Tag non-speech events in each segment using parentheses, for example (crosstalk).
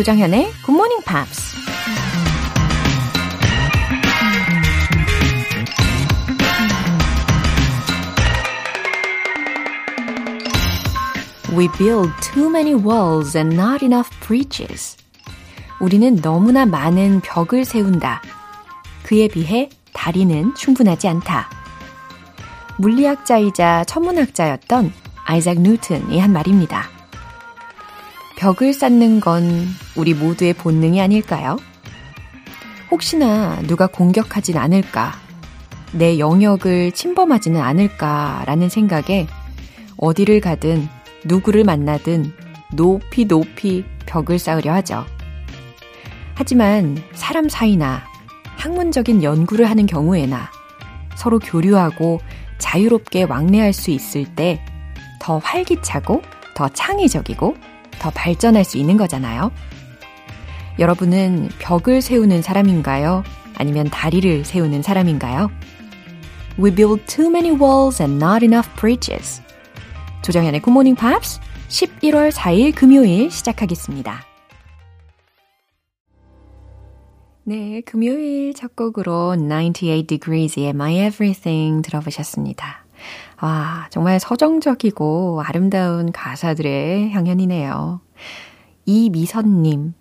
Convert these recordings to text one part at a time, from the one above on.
조정현의 Good Morning Pops. We build too many walls and not enough bridges. 우리는 너무나 많은 벽을 세운다. 그에 비해 다리는 충분하지 않다. 물리학자이자 천문학자였던 아이작 뉴튼이 한 말입니다. 벽을 쌓는 건 우리 모두의 본능이 아닐까요? 혹시나 누가 공격하진 않을까, 내 영역을 침범하지는 않을까라는 생각에 어디를 가든 누구를 만나든 높이 높이 벽을 쌓으려 하죠. 하지만 사람 사이나 학문적인 연구를 하는 경우에나 서로 교류하고 자유롭게 왕래할 수 있을 때 더 활기차고 더 창의적이고 더 발전할 수 있는 거잖아요. 여러분은 벽을 세우는 사람인가요? 아니면 다리를 세우는 사람인가요? We build too many walls and not enough bridges. 조정현의 Good Morning Pops 11월 4일 금요일 시작하겠습니다. 네, 금요일 첫 곡으로 98 Degrees의 My Everything 들어보셨습니다. 와, 정말 서정적이고 아름다운 가사들의 향연이네요. 이미선님,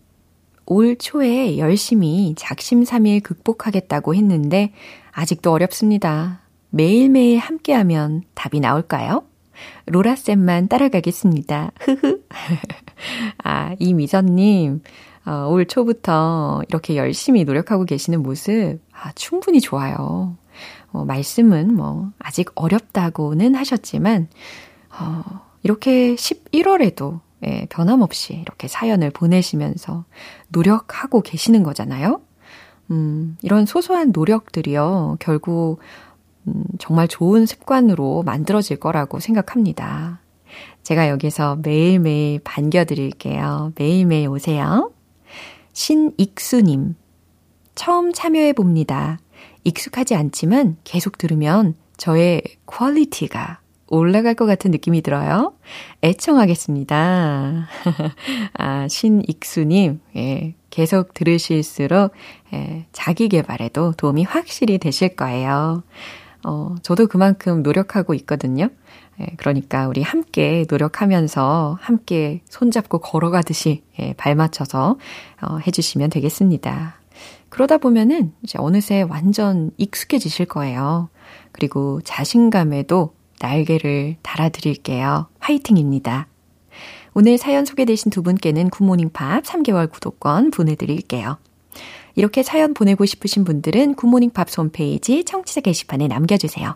올 초에 열심히 작심삼일 극복하겠다고 했는데 아직도 어렵습니다. 매일매일 함께하면 답이 나올까요? 로라쌤만 따라가겠습니다. 흐흐. (laughs) 아, 이미선님, 어, 올 초부터 이렇게 열심히 노력하고 계시는 모습, 아, 충분히 좋아요. 어, 말씀은 뭐, 아직 어렵다고는 하셨지만, 어, 이렇게 11월에도 예, 변함없이 이렇게 사연을 보내시면서 노력하고 계시는 거잖아요. 음, 이런 소소한 노력들이요, 결국, 음, 정말 좋은 습관으로 만들어질 거라고 생각합니다. 제가 여기서 매일매일 반겨드릴게요. 매일매일 오세요. 신익수님. 처음 참여해봅니다. 익숙하지 않지만 계속 들으면 저의 quality가 올라갈 것 같은 느낌이 들어요. 애청하겠습니다. (laughs) 아, 신익수님, 예, 계속 들으실수록, 예, 자기 개발에도 도움이 확실히 되실 거예요. 어, 저도 그만큼 노력하고 있거든요. 예, 그러니까 우리 함께 노력하면서 함께 손잡고 걸어가듯이 예, 발 맞춰서 어, 해주시면 되겠습니다. 그러다 보면은 이제 어느새 완전 익숙해지실 거예요. 그리고 자신감에도 날개를 달아드릴게요. 화이팅입니다. 오늘 사연 소개되신 두 분께는 굿모닝 팝 3개월 구독권 보내드릴게요. 이렇게 사연 보내고 싶으신 분들은 Good Morning Pops 홈페이지 청취자 게시판에 남겨주세요.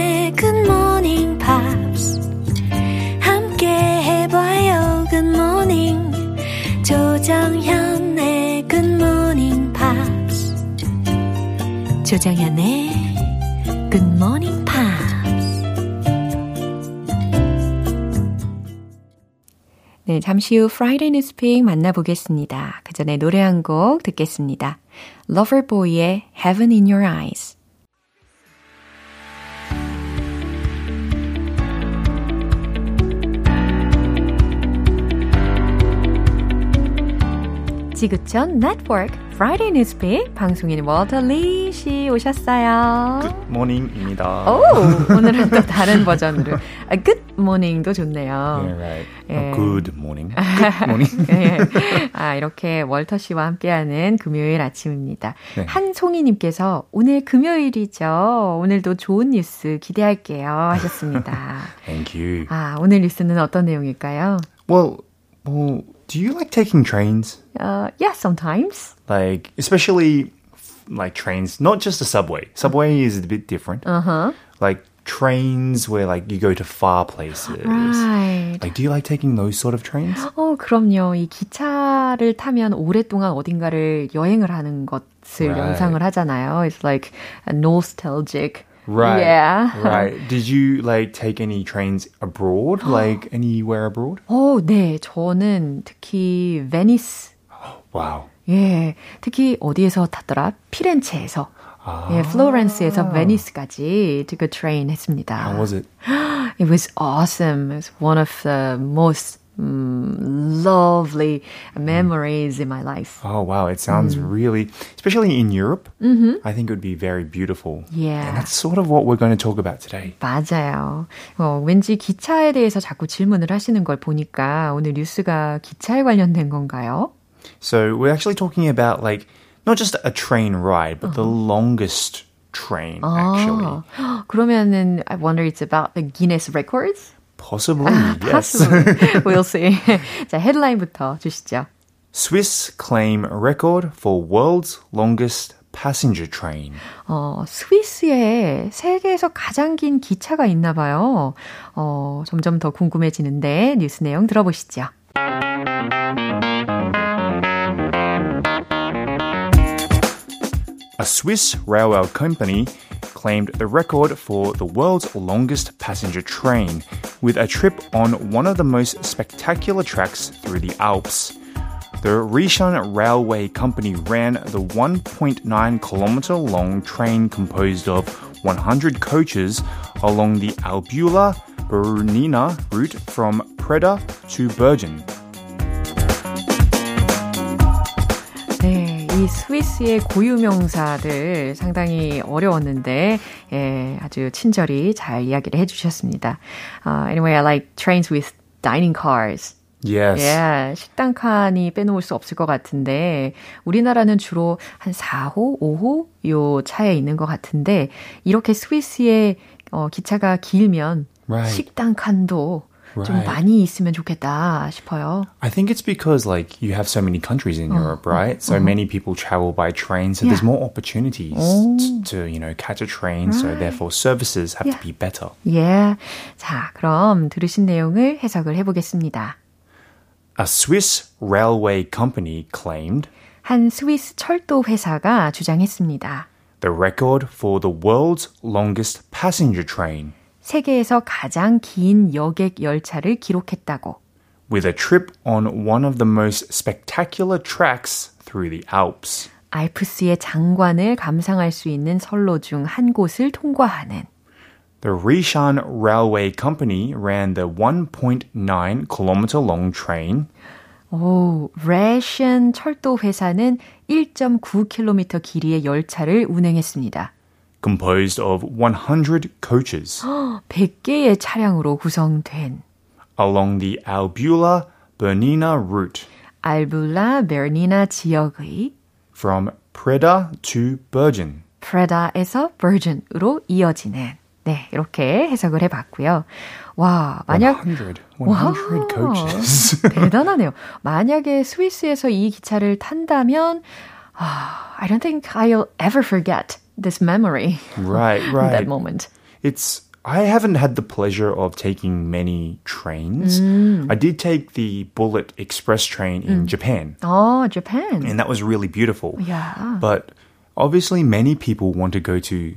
조정현의 굿모닝 팝스 네, 잠시 후 Friday Newspeak 만나보겠습니다. 그 전에 노래 한 곡 듣겠습니다. Loverboy의 Heaven in Your Eyes 지구촌 네트워크 Friday Newspeak 방송인 월터 리 씨 오셨어요. Good morning입니다. 오, 오늘은 또 다른 버전으로. 아, morning도 좋네요. Yeah, right. 예. Oh, good morning. Good morning. (laughs) 예. 아, 이렇게 월터 씨와 함께하는 금요일 아침입니다. 네. 한송이 님께서 오늘 금요일이죠. 오늘도 좋은 뉴스 기대할게요. 하셨습니다. (laughs) Thank you. 아, 오늘 뉴스는 어떤 내용일까요? Well, well, do you like taking trains? Uh, yeah, sometimes. Like, especially like trains, not just the subway. Subway is a bit different. Uh huh. Like trains where like you go to far places. Right. Like, do you like taking those sort of trains? (gasps) 어, 그럼요. 이 기차를 타면 오랫동안 어딘가를 여행을 하는 것을 Right. 연상을 하잖아요. It's like a nostalgic. Right. Yeah. Right. Did you like take any trains abroad? (gasps) like anywhere abroad? 어, 네. 저는 특히 베니스. (gasps) Wow. 예. 특히 어디에서 탔더라? 피렌체에서. 예, 플로렌스에서 베니스까지 took a train 했습니다. How was it? (gasps) It was awesome. It was one of the most mm, lovely memories in my life. Oh wow, it sounds really, especially in Europe. I think it would be very beautiful. Yeah. and that's sort of what we're going to talk about today. 맞아요. 어, 왠지 기차에 대해서 자꾸 질문을 하시는 걸 보니까 오늘 뉴스가 기차에 관련된 건가요? So we're actually talking about like not just a train ride, but the longest train actually. 아, (gasps) 그러면은 I wonder it's about the Guinness records? Possibly, yes. Possibly. we'll see. 자, 헤드라인부터 주시죠. Swiss claim record for world's longest passenger train. 어, 스위스에 세계에서 가장 긴 기차가 있나 봐요. 어, 점점 더 궁금해지는데 뉴스 내용 들어보시죠. A Swiss railway company claimed the record for the world's longest passenger train with a trip on one of the most spectacular tracks through the Alps. The Rishan Railway Company ran the 1.9 kilometer long train composed of 100 coaches along the Albula Bernina route from Preda to Bergen. 이 스위스의 고유명사들 상당히 어려웠는데 예, 아주 친절히 잘 이야기를 해주셨습니다. Uh, anyway, I like trains with dining cars. Yes. 예, 식당 칸이 빼놓을 수 없을 것 같은데 우리나라는 주로 한 4호, 5호 요 차에 있는 것 같은데 이렇게 스위스의 어, 기차가 길면 Right. 식당 칸도 좀 Right. 많이 있으면 좋겠다 싶어요. I think it's because like you have so many countries in Europe, right? So many people travel by train, so there's Yeah. more opportunities t- to you know catch a train. So therefore, services have Yeah. to be better. 예. 자, 그럼 들으신 내용을 해석을 해보겠습니다. A Swiss railway company claimed 한 스위스 철도 회사가 주장했습니다. the record for the world's longest passenger train 세계에서 가장 긴 여객 열차를 기록했다고. with a trip on one of the most spectacular tracks through the Alps. 알프스의 장관을 감상할 수 있는 선로 중 한 곳을 통과하는 The Rishan Railway Company ran the 1.9 kilometer long train 오, 레션 철도 회사는 1.9km 길이의 열차를 운행했습니다. Composed of 100 coaches 100개의 차량으로 구성된 along the Albula Bernina route 알불라 베르니나 지역의 from Preda to Bergen. 프레다에서 버전으로 이어지는 네, 이렇게 해석을 해 봤고요. 와, 만약 100, 100 와, coaches. 대단하네요. 만약에 스위스에서 이 기차를 탄다면 아, I don't think I'll ever forget this memory. right, (laughs) right. that moment. It's I haven't had the pleasure of taking many trains. Mm. I did take the Bullet Express train in mm. Japan, Oh, Japan. and that was really beautiful. Yeah. But obviously, many people want to go to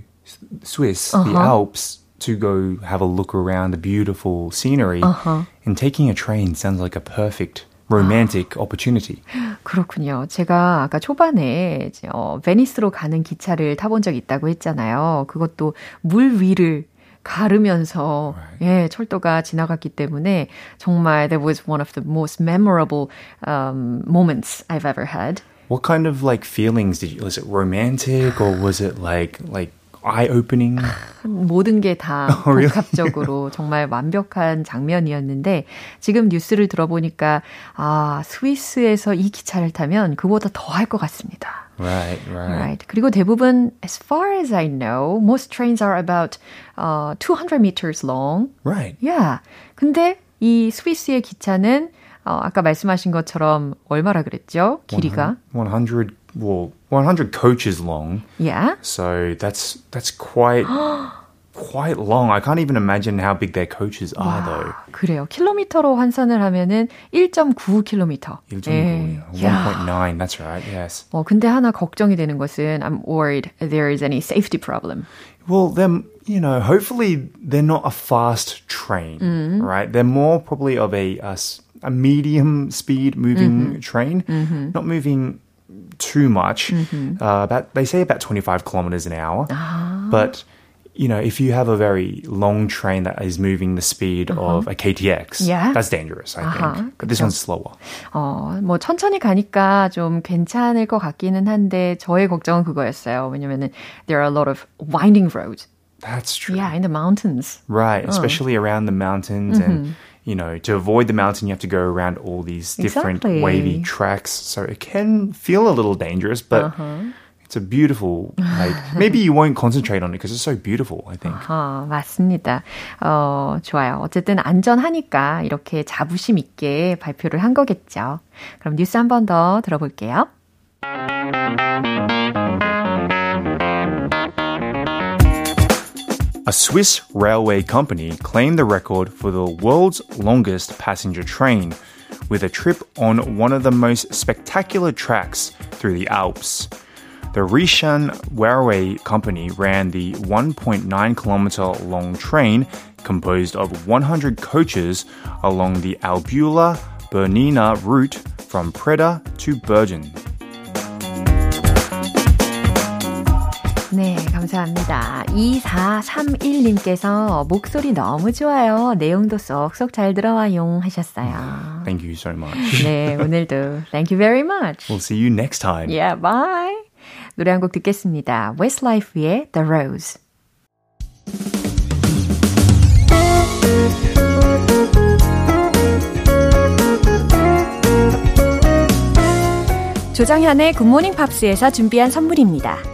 Swiss, the uh-huh. Alps, to go have a look around the beautiful scenery. Uh-huh. And taking a train sounds like a perfect romantic opportunity. 그렇군요. 제가 아까 초반에 이제, 어, 베니스로 가는 기차를 타본 적이 있다고 했잖아요. 그것도 물 위를 가르면서 예, 철도가 지나갔기 때문에 정말 that was one of the most memorable um, moments I've ever had. What kind of like feelings did you? Was it romantic or was it like like eye opening? 모든 게다 (laughs) really? 복합적으로 (laughs) 정말 완벽한 장면이었는데 지금 뉴스를 들어보니까 아 스위스에서 이 기차를 타면 그보다 더 할 것 같습니다. Right, right. Right. 그리고 대부분 as far as I know, most trains are about uh, 200 meters long. Right. Yeah. 근데 이 스위스의 기차는 어, 아까 말씀하신 것처럼 얼마라 그랬죠? 길이가? 100 well 100 coaches long Yeah. so that's that's quite (gasps) quite long. I can't even imagine how big their coaches are, 와, though. 그래요. 킬로미터로 환산을 하면은 1.9km. 1.9, 예. 1.9. That's right. Yes. 어, 근데 하나 걱정이 되는 것은 I'm worried there is any safety problem. Well, them, you know, hopefully they're not a fast train, right? They're more probably of a a, s- a medium speed moving train, not moving too much. Uh, about they say about 25 kilometers an hour, but. You know, if you have a very long train that is moving the speed of a KTX, Yeah. that's dangerous, I think. Uh-huh. But this one's slower. 어, 뭐 천천히 가니까 좀 괜찮을 것 같기는 한데 저의 걱정은 그거였어요. 왜냐면은 there are a lot of winding roads. That's true. Yeah, in the mountains. Right, especially around the mountains and you know, to avoid the mountain you have to go around all these different Exactly. wavy tracks. So it can feel a little dangerous, but it's a beautiful like (laughs) maybe you won't concentrate on it because it's so beautiful, I think. 아, 맞습니다. 어, 좋아요. 어쨌든 안전하니까 이렇게 자부심 있게 발표를 한 거겠죠. 그럼 뉴스 한 번 더 들어볼게요. A Swiss railway company claimed the record for the world's longest passenger train with a trip on one of the most spectacular tracks through the Alps. The Rishan Railway Company ran the 1.9 kilometer long train composed of 100 coaches along the Albula Bernina route from Preda to Bergen. 감사합니다. 2431님께서 목소리 너무 좋아요. 내용도 쏙쏙 잘 들어와요 하셨어요. Thank you so much. 네, 오늘도 thank you very much. We'll see you next time. Yeah, bye. 노래 한 곡 듣겠습니다. Westlife의 The Rose. 조정현의 Good Morning Pops에서 준비한 선물입니다.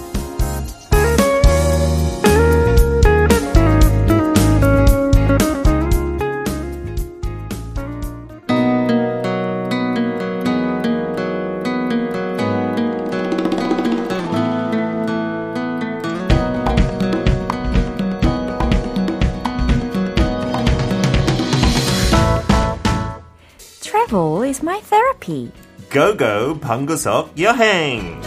고고 방구석 여행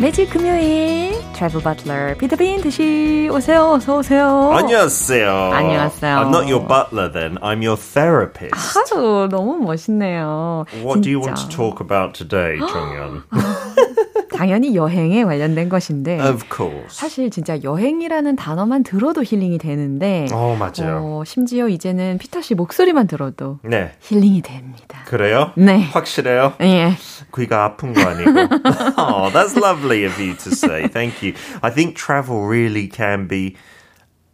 매주 금요일 트래블 버틀러 피터빈 드시 오세요. 어서 오세요. 안녕하세요. 안녕하세요. I'm not your butler then. I'm your therapist. 아유, 너무 멋있네요. What do you 진짜. want to talk about today, 정연? (gasps) 당연히 여행에 관련된 것인데 of course. 사실 진짜 여행이라는 단어만 들어도 힐링이 되는데 어, 맞아요. 어, 심지어 이제는 피터 씨 목소리만 들어도 네. 힐링이 됩니다. 그래요? 네. 확실해요? 예. 귀가 아픈 거 아니고. (laughs) oh, that's lovely of you to say. Thank you. I think travel really can be,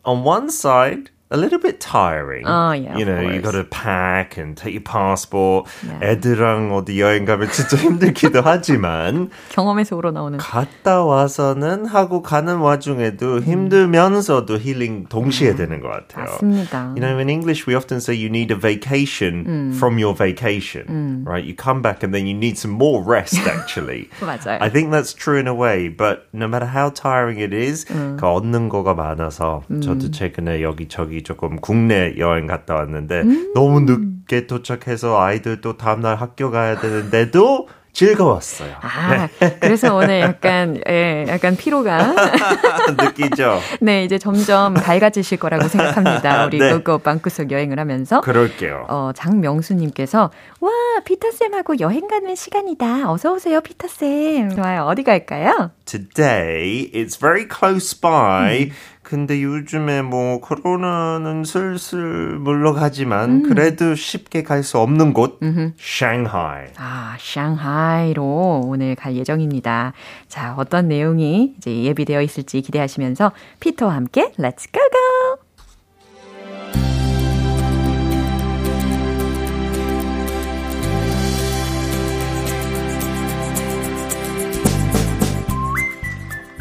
on one side, a little bit tiring. Oh, yeah, You of know, you got course. to pack and take your passport. Yeah. 애들랑 어디 여행 가면 진짜 힘들기도 하지만 (laughs) 경험에서 우러나오는 갔다 와서는 하고 가는 와중에도 힘들면서도 힐링 동시에 되는 것 같아요. 맞습니다. You know, in English, we often say you need a vacation from your vacation, right? You come back and then you need some more rest, (laughs) actually. 맞아요. I think that's true in a way, but no matter how tiring it is, 그 얻는 거가 많아서 저도 최근에 여기저기 조금 국내 여행 갔다 왔는데 너무 늦게 도착해서 아이들 또 다음날 학교 가야 되는데도 즐거웠어요. 아, 그래서 오늘 약간, (laughs) 예, 약간 피로가, (laughs) 느끼죠? 네, 이제 점점 밝아지실 거라고 생각합니다. (laughs) 우리 네. 고고 방구석 여행을 하면서. 그럴게요. 어, 장명수님께서, 와, 피터쌤하고 여행 가는 시간이다. 어서오세요, 피터쌤. 좋아요. 어디 갈까요? Today, it's very close by. 근데 요즘에 뭐 코로나는 슬슬 물러가지만 그래도 쉽게 갈 수 없는 곳, Shanghai. 아, 샹하이로 오늘 갈 예정입니다. 자, 어떤 내용이 이제 예비되어 있을지 기대하시면서 피터와 함께 Let's go go!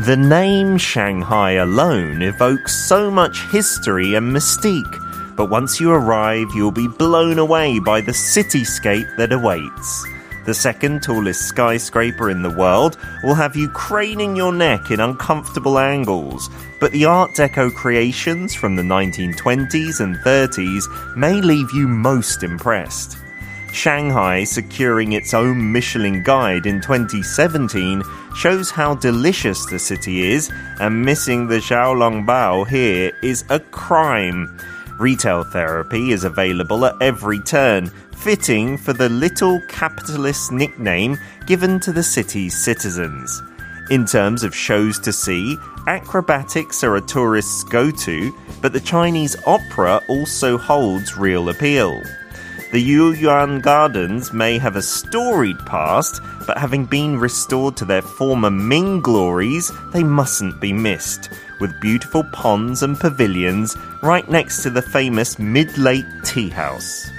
The name Shanghai alone evokes so much history and mystique. But once you arrive, you'll be blown away by the cityscape that awaits. The second tallest skyscraper in the world will have you craning your neck in uncomfortable angles, but the Art Deco creations from the 1920s and 30s may leave you most impressed. Shanghai securing its own Michelin guide in 2017 shows how delicious the city is, and missing the Xiaolongbao here is a crime. Retail therapy is available at every turn, fitting for the little capitalist nickname given to the city's citizens. In terms of shows to see, acrobatics are a tourist's go to, but the Chinese opera also holds real appeal. The Yuyuan Gardens may have a storied past, but having been restored to their former Ming glories, they mustn't be missed. With beautiful ponds and pavilions right next to the famous Mid Lake Tea House.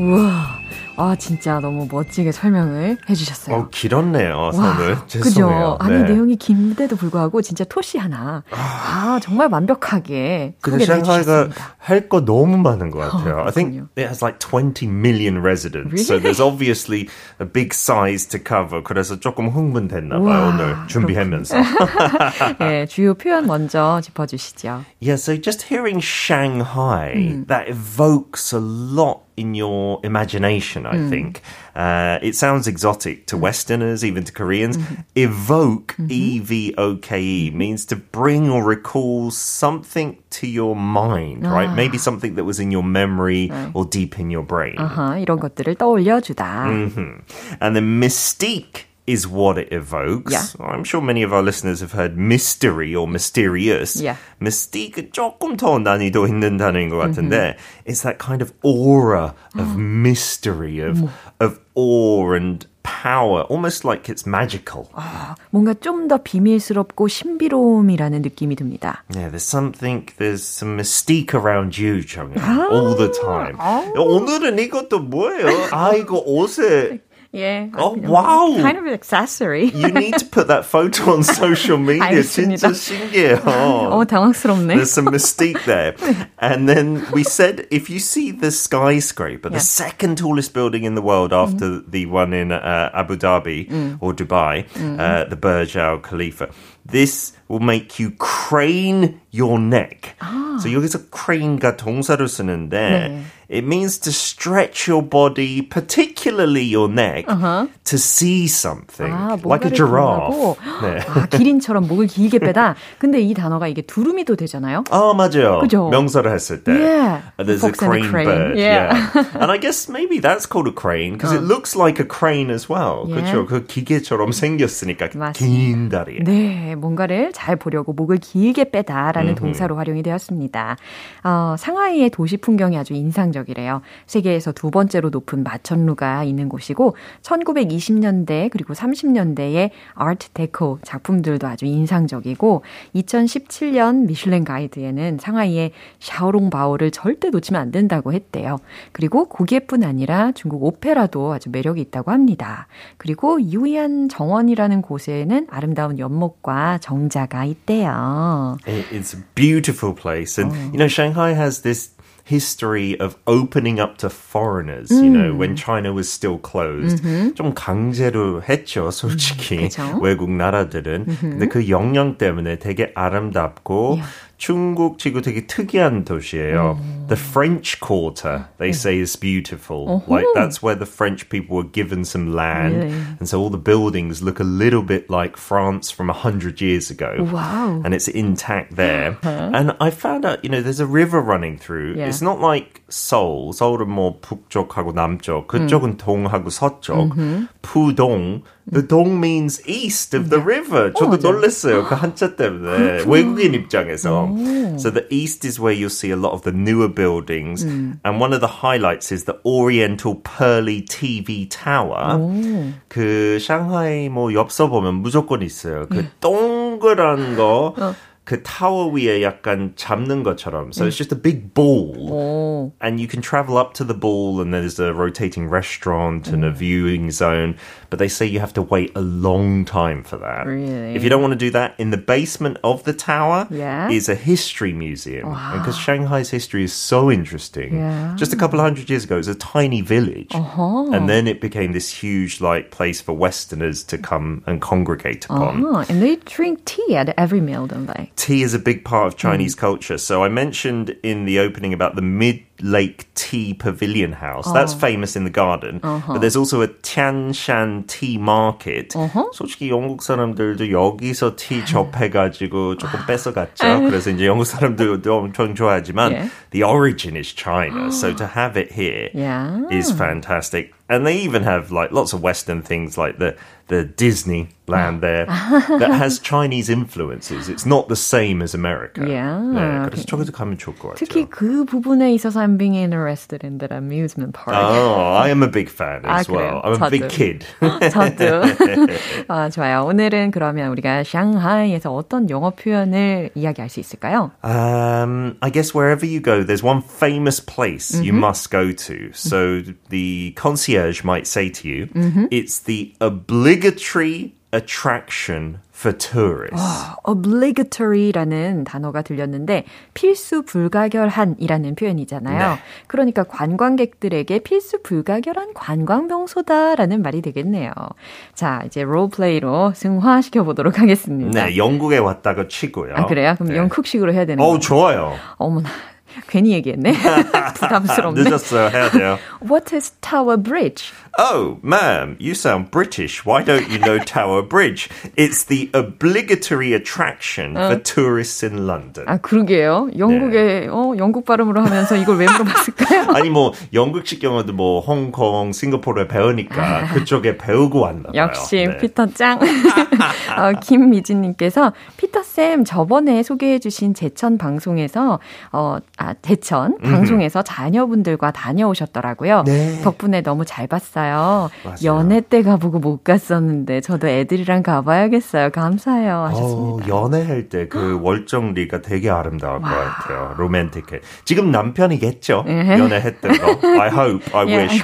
우와. 아, 진짜 너무 멋지게 설명을 해주셨어요. 어, 길었네요, 선을. 와, 죄송해요. 그죠? 아니, 네. 내용이 긴데도 불구하고 진짜 토시 하나. 아, 정말 완벽하게 근데 해주셨습니다. 할거 너무 많은 것 같아요. I 그렇군요. think it has like 20 million residents. So Really? there's obviously a big size to cover. 그래서 조금 흥분됐나 봐요, 오늘 준비하면서. (laughs) 네, 주요 표현 먼저 짚어주시죠. Yeah, so just hearing Shanghai, that evokes a lot in your imagination, I think. Uh, it sounds exotic to Westerners, even to Koreans. Evoke, E V O K E, means to bring or recall something to your mind, right? Maybe something that was in your memory or deep in your brain. 아하, 이런 것들을 떠올려주다. Mhm. And then mystique is what it evokes. Yeah. I'm sure many of our listeners have heard mystery or mysterious. Yeah. Mystique은 조금 더 난이도 있는 단어인 것 같은데 it's that kind of aura of mystery, of, of awe and power, almost like it's magical. 뭔가 좀 더 비밀스럽고 신비로움이라는 느낌이 듭니다. Yeah, there's something, there's some mystique around you, 정연, all the time. 오늘은 이것도 뭐예요? 아, 이거 옷에 (laughs) 예. 어, 와우. Kind of accessory. You need to put that photo on (laughs) social media. 알겠습니다. 진짜 신기해요. 어, 당황스럽네. There's some mystique there. (laughs) And then we said if you see the skyscraper, the Yeah. second tallest building in the world after the one in uh, Abu Dhabi or Dubai, uh, the Burj Al Khalifa, this will make you crane your neck. So 여기서 crane가 동사로 쓰는데 네. it means to stretch your body, particularly your neck, to see something 아, like a 뭔가를 giraffe. 보려고. 네. 아, 기린처럼 목을 길게 빼다. 근데 이 단어가 이게 두루미도 되잖아요. 어 맞아요. 그죠? 명사를 했을 때. Yeah. Uh, There's Fox a and a crane, crane. bird. Yeah. and I guess maybe that's called a crane because it looks like a crane as well. Yeah. 그렇죠. 그 기계처럼 생겼으니까 맞습니다. 긴 다리. 네, 뭔가를 잘 보려고 목을 길게 빼다라는 동사로 활용이 되었습니다. 어, 상하이의 도시 풍경이 아주 인상적이래요. 세계에서 두 번째로 높은 마천루가 있는 곳이고 1920년대 그리고 30년대의 아트 데코 작품들도 아주 인상적이고 2017년 미슐랭 가이드에는 상하이의 샤오롱바오를 절대 놓치면 안 된다고 했대요. 그리고 고기뿐 아니라 중국 오페라도 아주 매력이 있다고 합니다. 그리고 유이안 정원이라는 곳에는 아름다운 연못과 정자 가 있대요. It- It's a beautiful place. And, you know, Shanghai has this history of opening up to foreigners, you know, when China was still closed. 좀 강제로 했죠, 솔직히. 그죠. 외국 나라들은. 근데 그 영향 때문에 되게 아름답고 중국 지구 되게 특이한 도시예요. The French Quarter, they say is beautiful. Like that's where the French people were given some land. Really? And so all the buildings look a little bit like France from 100 years ago Wow. and it's intact there. And I found out, you know, there's a river running through. Yeah. It's not like Seoul. 서울은 뭐 북쪽하고 남쪽. 그쪽은 동하고 서쪽. 푸동. The dong means east of the river. 저도 맞아요. 놀랐어요. 그 (gasps) 한자 때문에. 외국인 입장에서. So the east is where you'll see a lot of the newer buildings. And one of the highlights is the Oriental Pearly TV Tower. 그 샹하이 뭐 엽서 보면 무조건 있어요. 그 동그란 거 그 타워 위에 약간 잡는 것처럼. So it's just a big ball. 오. And you can travel up to the ball and there's a rotating restaurant and a mm. viewing zone. But they say you have to wait a long time for that. Really? If you don't want to do that, in the basement of the tower Yeah. is a history museum. Because Shanghai's history is so interesting. Yeah. Just a couple of hundred years ago, it was a tiny village. Uh-huh. And then it became this huge like place for Westerners to come and congregate upon. Oh, and they drink tea at every meal, don't they? tea is a big part of mm. Chinese culture. So I mentioned in the opening about the Mid Lake Tea Pavilion House. That's famous in the garden. But there's also a Tianshan Tea Market. 솔직히 영국 사람들도 여기서 티 접해가지고 조금 뺏어갔죠. 그래서 이제 영국 사람들도 엄청 좋아하지만 Yeah. the origin is China. so to have it here is Yeah. fantastic. And they even have like lots of Western things like the the Disneyland there (laughs) that has Chinese influences. It's not the same as America. Yeah. 네, 그래서 저기도 가면 좋을 것 같아요. 특히 그 부분에 있어서 I'm being interested in that amusement park. Oh, I am a big fan as 아, well. 그래요? I'm a big 저도. kid. 저도. (laughs) 아, 좋아요. 오늘은 그러면 우리가 샹하이에서 어떤 영어 표현을 이야기할 수 있을까요? Um, I guess wherever you go, there's one famous place you must go to. So the concierge might say to you, it's the obligatory attraction for tourists. obligatory라는 단어가 들렸는데 필수 불가결한이라는 표현이잖아요. 네. 그러니까 관광객들에게 필수 불가결한 관광 명소다라는 말이 되겠네요. 자, 이제 롤플레이로 승화시켜 보도록 하겠습니다. 네, 영국에 왔다가 치고요. 아, 그래요? 그럼 네. 영국식으로 해야 되는 어, 거예요? 좋아요. 어머나. 괜히 얘기했네. (laughs) 부담스럽네. 늦었어요. 해야 돼요. What is Tower Bridge? Oh, ma'am, you sound British. Why don't you know Tower Bridge? It's the obligatory attraction for tourists in London. 아, 그러게요. 영국에, 어, 영국 발음으로 하면서 이걸 왜 물어봤을까요? (laughs) 아니 뭐 영국식 영어도 뭐 홍콩, 싱가포르에 배우니까 그쪽에 배우고 왔나 봐요. 역시 네. 피터 짱. (laughs) 어, 김미진 님께서 피터 쌤 저번에 소개해 주신 제천 방송에서 어, 아 대천 방송에서 자녀분들과 다녀오셨더라고요. 네. 덕분에 너무 잘 봤어요. 맞아요. 연애 때 가보고 못 갔었는데 저도 애들이랑 가봐야겠어요. 감사해요. 어, 하셨습니다. 연애할 때 그 월정리가 되게 아름다울 것 같아요. 로맨틱해. 지금 남편이겠죠? 예. 연애했던 거. (laughs) I hope, I I wish.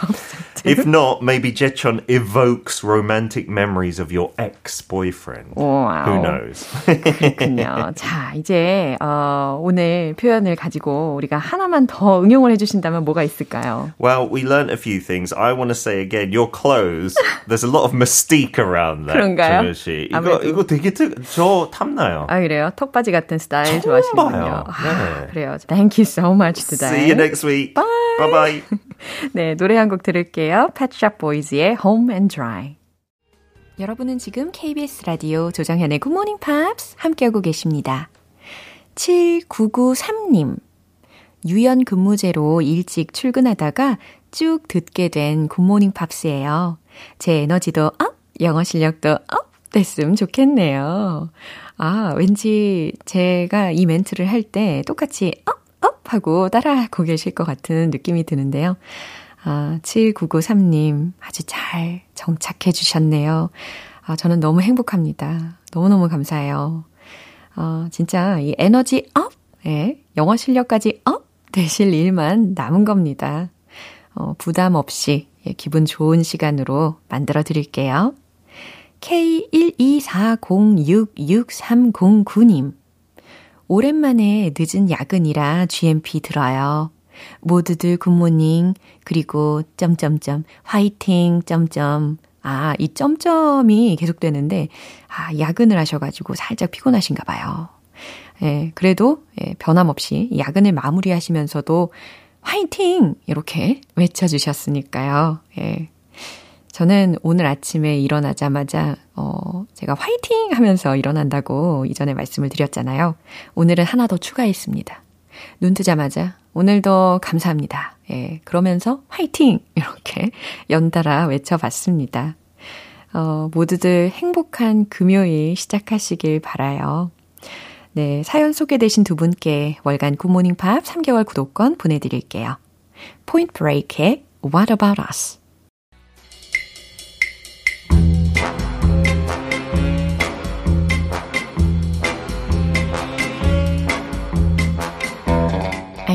hope so (laughs) too. If not, maybe Jecheon evokes romantic memories of your ex-boyfriend. 와우. Who knows? 그렇군요. (laughs) 자, 이제 어, 오늘 표현을 가지고 우리가 하나만 더 응용을 해주신다면 뭐가 있을까요? Well, we learnt a few things. I want to say again, your clothes, (laughs) there's a lot of mystique around that. 그런가요? 정현 씨. 이거, 아무래도. 이거 되게 특, 저 탐나요. 아 그래요? 턱바지 같은 스타일 처음 좋아하시는군요. 봐요. 아, 네. 그래요. Thank you so much today. See you next week. Bye. Bye-bye. (laughs) 네, 노래 한 곡 들을게요. Shop Boys의 Home and Dry. 여러분은 지금 KBS 라디오 조정현의 Good Morning Pops 함께하고 계십니다. 7993님. 유연 근무제로 일찍 출근하다가 쭉 듣게 된 Good Morning Pops예요. 제 에너지도 up, 영어 실력도 up 됐으면 좋겠네요. 아, 왠지 제가 이 멘트를 할 때 똑같이 up, up 하고 따라하고 계실 것 같은 느낌이 드는데요. 아, 7993님 아주 잘 정착해 주셨네요. 아, 저는 너무 행복합니다. 너무너무 감사해요. 어, 진짜 이 에너지 up, 예, 영어 실력까지 up 되실 일만 남은 겁니다. 어, 부담 없이 예, 기분 좋은 시간으로 만들어 드릴게요. K124066309님. 오랜만에 늦은 야근이라 GMP 들어요. 모두들 굿모닝, 그리고 점점점, 화이팅, 점점. 아, 이 점점이 계속되는데, 아, 야근을 하셔가지고 살짝 피곤하신가 봐요. 예, 그래도, 예, 변함없이 야근을 마무리하시면서도 화이팅! 이렇게 외쳐주셨으니까요. 예. 저는 오늘 아침에 일어나자마자, 어, 제가 화이팅! 하면서 일어난다고 이전에 말씀을 드렸잖아요. 오늘은 하나 더 추가했습니다. 눈 뜨자마자, 오늘도 감사합니다. 예, 그러면서 화이팅! 이렇게 연달아 외쳐봤습니다. 어, 모두들 행복한 금요일 시작하시길 바라요. 네, 사연 소개되신 두 분께 월간 굿모닝 팝 3개월 구독권 보내드릴게요. 포인트 브레이크의 What About Us?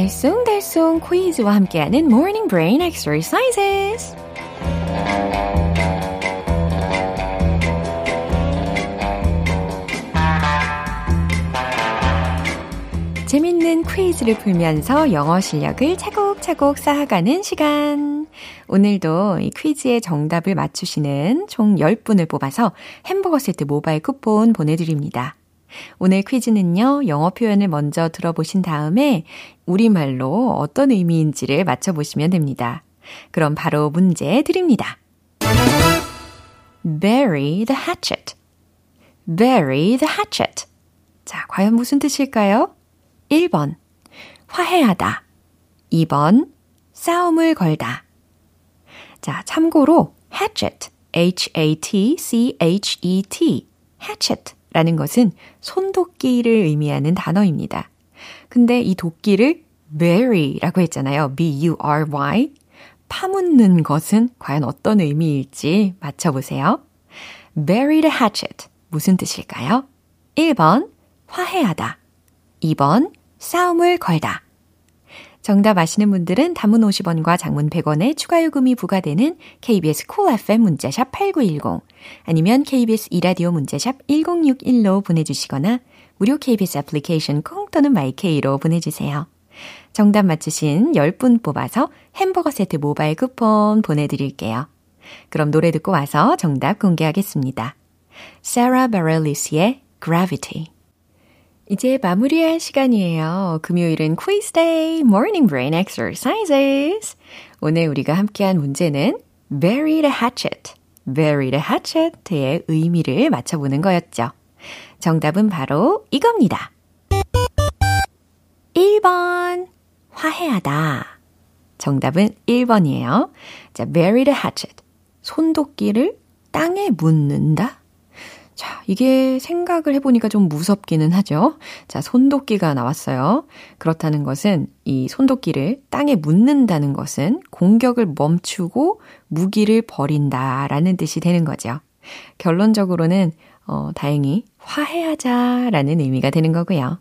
알쏭달쏭 퀴즈와 함께하는 Morning Brain Exercises. 재밌는 퀴즈를 풀면서 영어 실력을 차곡차곡 쌓아가는 시간. 오늘도 이 퀴즈의 정답을 맞추시는 총 10분을 뽑아서 햄버거 세트 모바일 쿠폰 보내드립니다. 오늘 퀴즈는요, 영어 표현을 먼저 들어보신 다음에 우리말로 어떤 의미인지를 맞춰보시면 됩니다. 그럼 바로 문제 드립니다. bury the hatchet. bury the hatchet. 자, 과연 무슨 뜻일까요? 1번, 화해하다. 2번, 싸움을 걸다. 자, 참고로 hatchet, h-a-t-c-h-e-t, hatchet 라는 것은 손도끼를 의미하는 단어입니다. 근데 이 도끼를 bury라고 했잖아요. b-u-r-y. 파묻는 것은 과연 어떤 의미일지 맞춰보세요. bury the hatchet. 무슨 뜻일까요? 1번, 화해하다. 2번, 싸움을 걸다. 정답 아시는 분들은 담은 50원과 장문 100원의 추가 요금이 부과되는 KBS 콜 cool FM 문자샵 8910 아니면 KBS 이라디오 문자샵 1061로 보내주시거나 무료 KBS 애플리케이션 콩 또는 마이케이로 보내주세요. 정답 맞추신 10분 뽑아서 햄버거 세트 모바일 쿠폰 보내드릴게요. 그럼 노래 듣고 와서 정답 공개하겠습니다. Sarah Bareilles 의 Gravity 이제 마무리할 시간이에요. 금요일은 quiz day, morning brain exercises. 오늘 우리가 함께한 문제는 bury the hatchet, bury the hatchet의 의미를 맞춰보는 거였죠. 정답은 바로 이겁니다. 1번, 화해하다. 정답은 1번이에요. 자, bury the hatchet. 손도끼를 땅에 묻는다. 자, 이게 생각을 해보니까 좀 무섭기는 하죠. 자, 손도끼가 나왔어요. 그렇다는 것은 이 손도끼를 땅에 묻는다는 것은 공격을 멈추고 무기를 버린다 라는 뜻이 되는 거죠. 결론적으로는 어, 다행히 화해하자 라는 의미가 되는 거고요.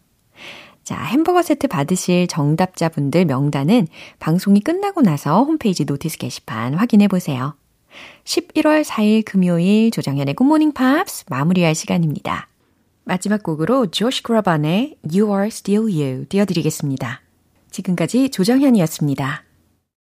자, 햄버거 세트 받으실 정답자분들 명단은 방송이 끝나고 나서 홈페이지 notice 게시판 확인해 보세요. 11월 4일 금요일 조정현의 Good Morning Pops 마무리할 시간입니다. 마지막 곡으로 조시 그라반의 You Are Still You 띄워드리겠습니다. 지금까지 조정현이었습니다.